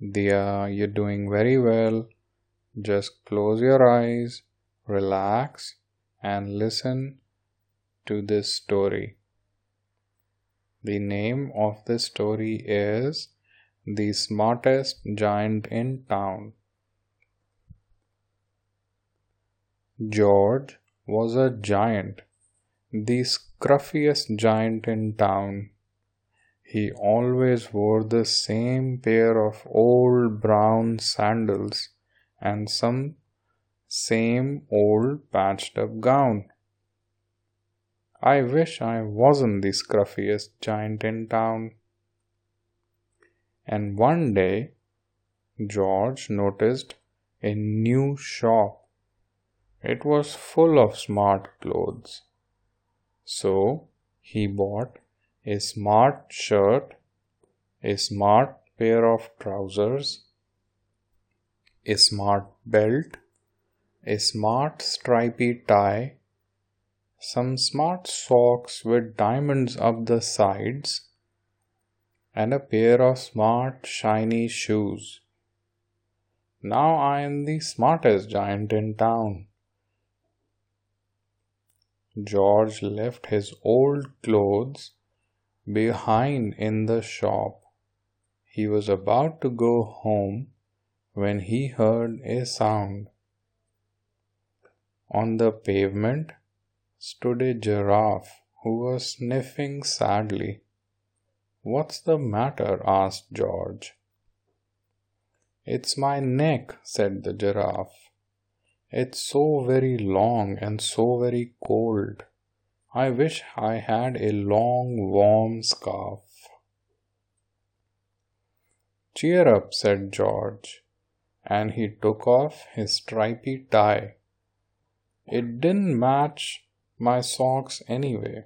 Dia, you're doing very well. Just close your eyes, relax, and listen to this story. The name of this story is The Smartest Giant in Town. George was a giant, the scruffiest giant in town. He always wore the same pair of old brown sandals and some same old patched up gown. I wish I wasn't the scruffiest giant in town. And one day, George noticed a new shop. It was full of smart clothes. So he bought a smart shirt, a smart pair of trousers, a smart belt, a smart stripy tie, some smart socks with diamonds up the sides, and a pair of smart shiny shoes. Now I am the smartest giant in town. George left his old clothes behind in the shop. He was about to go home when he heard a sound. On the pavement, stood a giraffe who was sniffing sadly. What's the matter? asked George. It's my neck, said the giraffe. It's so very long and so very cold. I wish I had a long, warm scarf. Cheer up, said George, and he took off his stripy tie. It didn't match my socks anyway.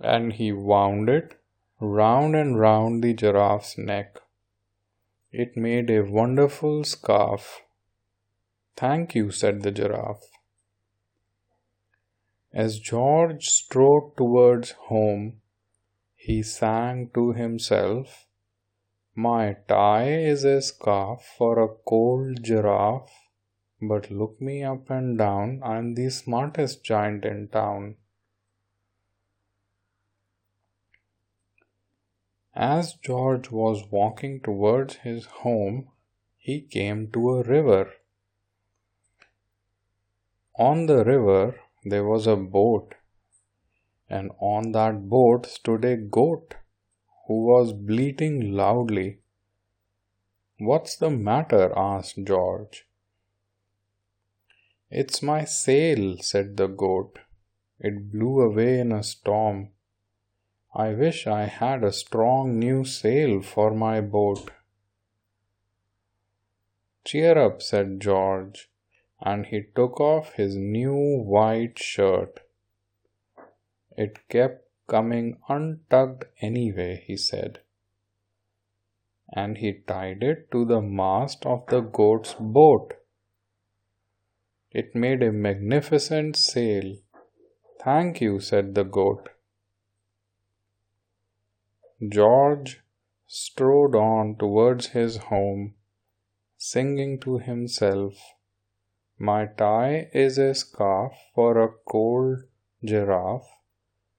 And he wound it round and round the giraffe's neck. It made a wonderful scarf. Thank you, said the giraffe. As George strode towards home, he sang to himself, My tie is a scarf for a cold giraffe but look me up and down, I'm the smartest giant in town. As George was walking towards his home, he came to a river. On the river there was a boat, and on that boat stood a goat who was bleating loudly. What's the matter? asked George. It's my sail, said the goat. It blew away in a storm. I wish I had a strong new sail for my boat. Cheer up, said George, and he took off his new white shirt. It kept coming untucked anyway, he said. And he tied it to the mast of the goat's boat. It made a magnificent sail. Thank you, said the goat. George strode on towards his home, singing to himself, My tie is a scarf for a cold giraffe,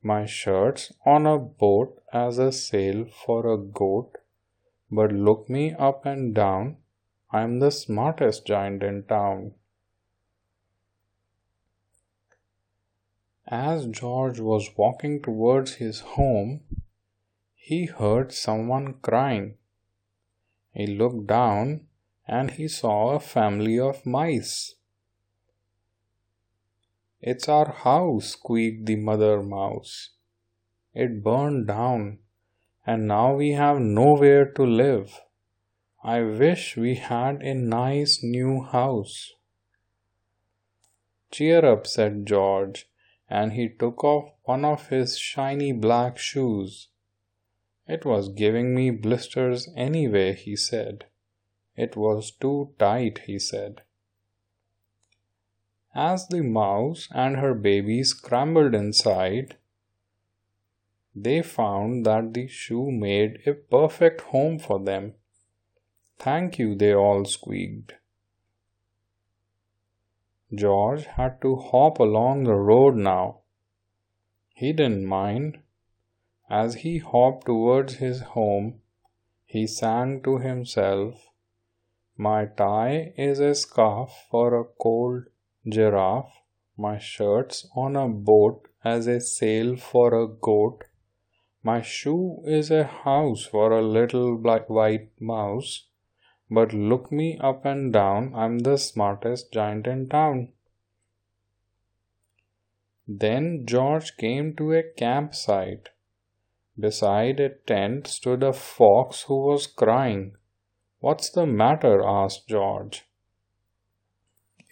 my shirt's on a boat as a sail for a goat, but look me up and down, I'm the smartest giant in town. As George was walking towards his home, he heard someone crying. He looked down and he saw a family of mice. It's our house, squeaked the mother mouse. It burned down, and now we have nowhere to live. I wish we had a nice new house. Cheer up, said George and he took off one of his shiny black shoes. It was giving me blisters anyway, he said. It was too tight, he said. As the mouse and her baby scrambled inside, they found that the shoe made a perfect home for them. Thank you, they all squeaked. George had to hop along the road now. He didn't mind. As he hopped towards his home, he sang to himself, My tie is a scarf for a cold giraffe, my shirt's on a boat as a sail for a goat, my shoe is a house for a little black white mouse, but look me up and down, I'm the smartest giant in town. Then George came to a campsite. Beside a tent stood a fox who was crying. What's the matter? asked George.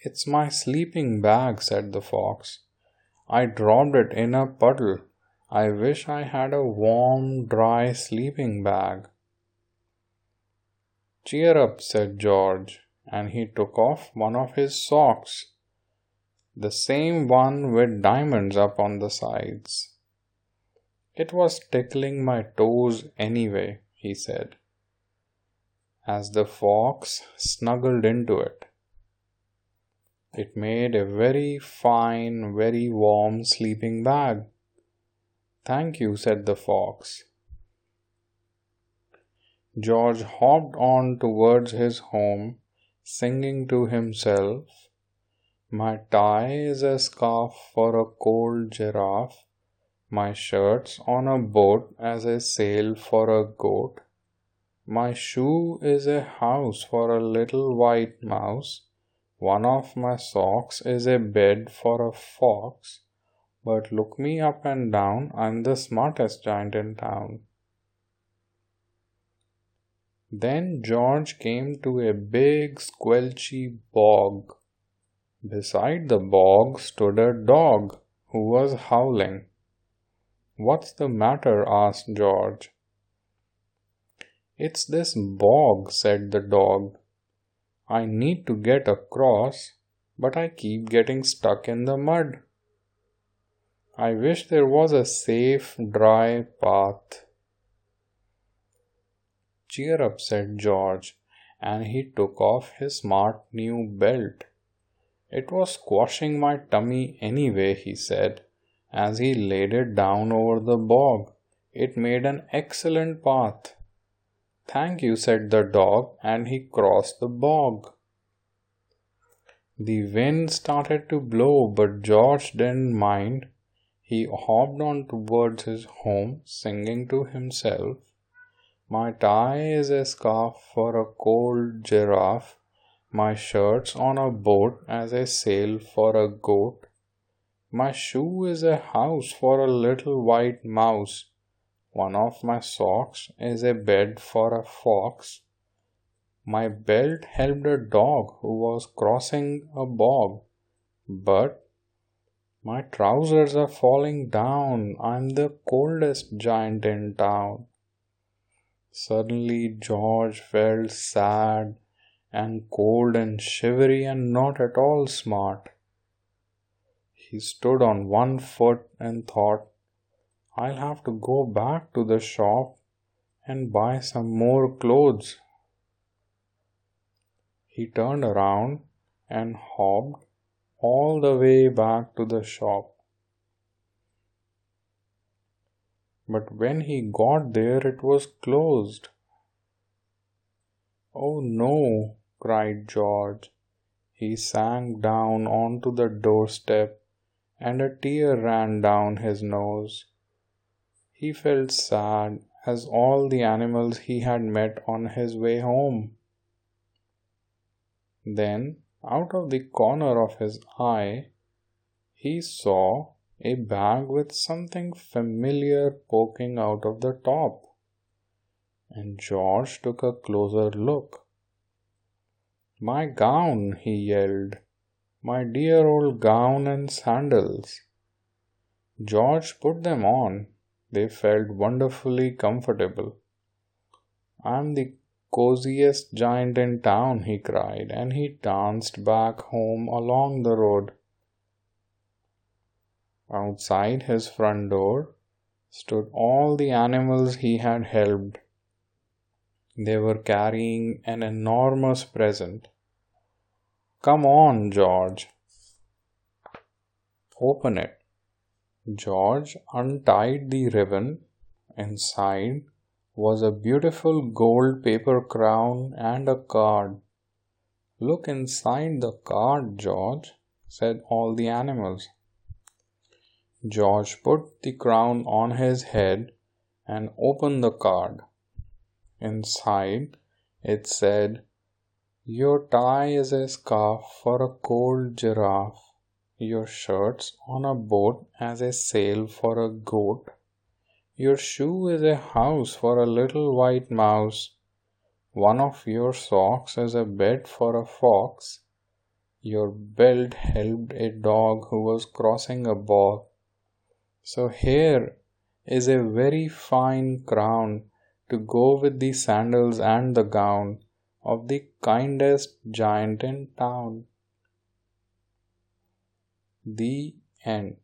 It's my sleeping bag, said the fox. I dropped it in a puddle. I wish I had a warm, dry sleeping bag. Cheer up, said George, and he took off one of his socks, the same one with diamonds up on the sides. It was tickling my toes anyway, he said, as the fox snuggled into it. It made a very fine, very warm sleeping bag. Thank you, said the fox. George hopped on towards his home, singing to himself, My tie is a scarf for a cold giraffe, my shirt's on a boat as a sail for a goat, my shoe is a house for a little white mouse, one of my socks is a bed for a fox, but look me up and down, I'm the smartest giant in town. Then George came to a big squelchy bog. Beside the bog stood a dog who was howling. What's the matter? asked George. It's this bog, said the dog. I need to get across, but I keep getting stuck in the mud. I wish there was a safe, dry path. Cheer up, said George, and he took off his smart new belt. It was squashing my tummy anyway, he said, as he laid it down over the bog. It made an excellent path. Thank you, said the dog, and he crossed the bog. The wind started to blow, but George didn't mind. He hopped on towards his home, singing to himself, my tie is a scarf for a cold giraffe. My shirt's on a boat as a sail for a goat. My shoe is a house for a little white mouse. One of my socks is a bed for a fox. My belt helped a dog who was crossing a bog. But my trousers are falling down. I'm the coldest giant in town. Suddenly George felt sad and cold and shivery and not at all smart. He stood on one foot and thought, I'll have to go back to the shop and buy some more clothes. He turned around and hopped all the way back to the shop. but when he got there it was closed. Oh no, cried George. He sank down onto the doorstep and a tear ran down his nose. He felt sad as all the animals he had met on his way home. Then, out of the corner of his eye, he saw a bag with something familiar poking out of the top. And George took a closer look. My gown, he yelled. My dear old gown and sandals. George put them on. They felt wonderfully comfortable. I'm the coziest giant in town, he cried, and he danced back home along the road. Outside his front door, stood all the animals he had helped. They were carrying an enormous present. Come on, George. Open it. George untied the ribbon. Inside was a beautiful gold paper crown and a card. Look inside the card, George, said all the animals. George put the crown on his head and opened the card. Inside it said, Your tie is a scarf for a cold giraffe, your shirt's on a boat as a sail for a goat, your shoe is a house for a little white mouse, one of your socks is a bed for a fox, your belt helped a dog who was crossing a bog. So here is a very fine crown to go with the sandals and the gown of the kindest giant in town. The end.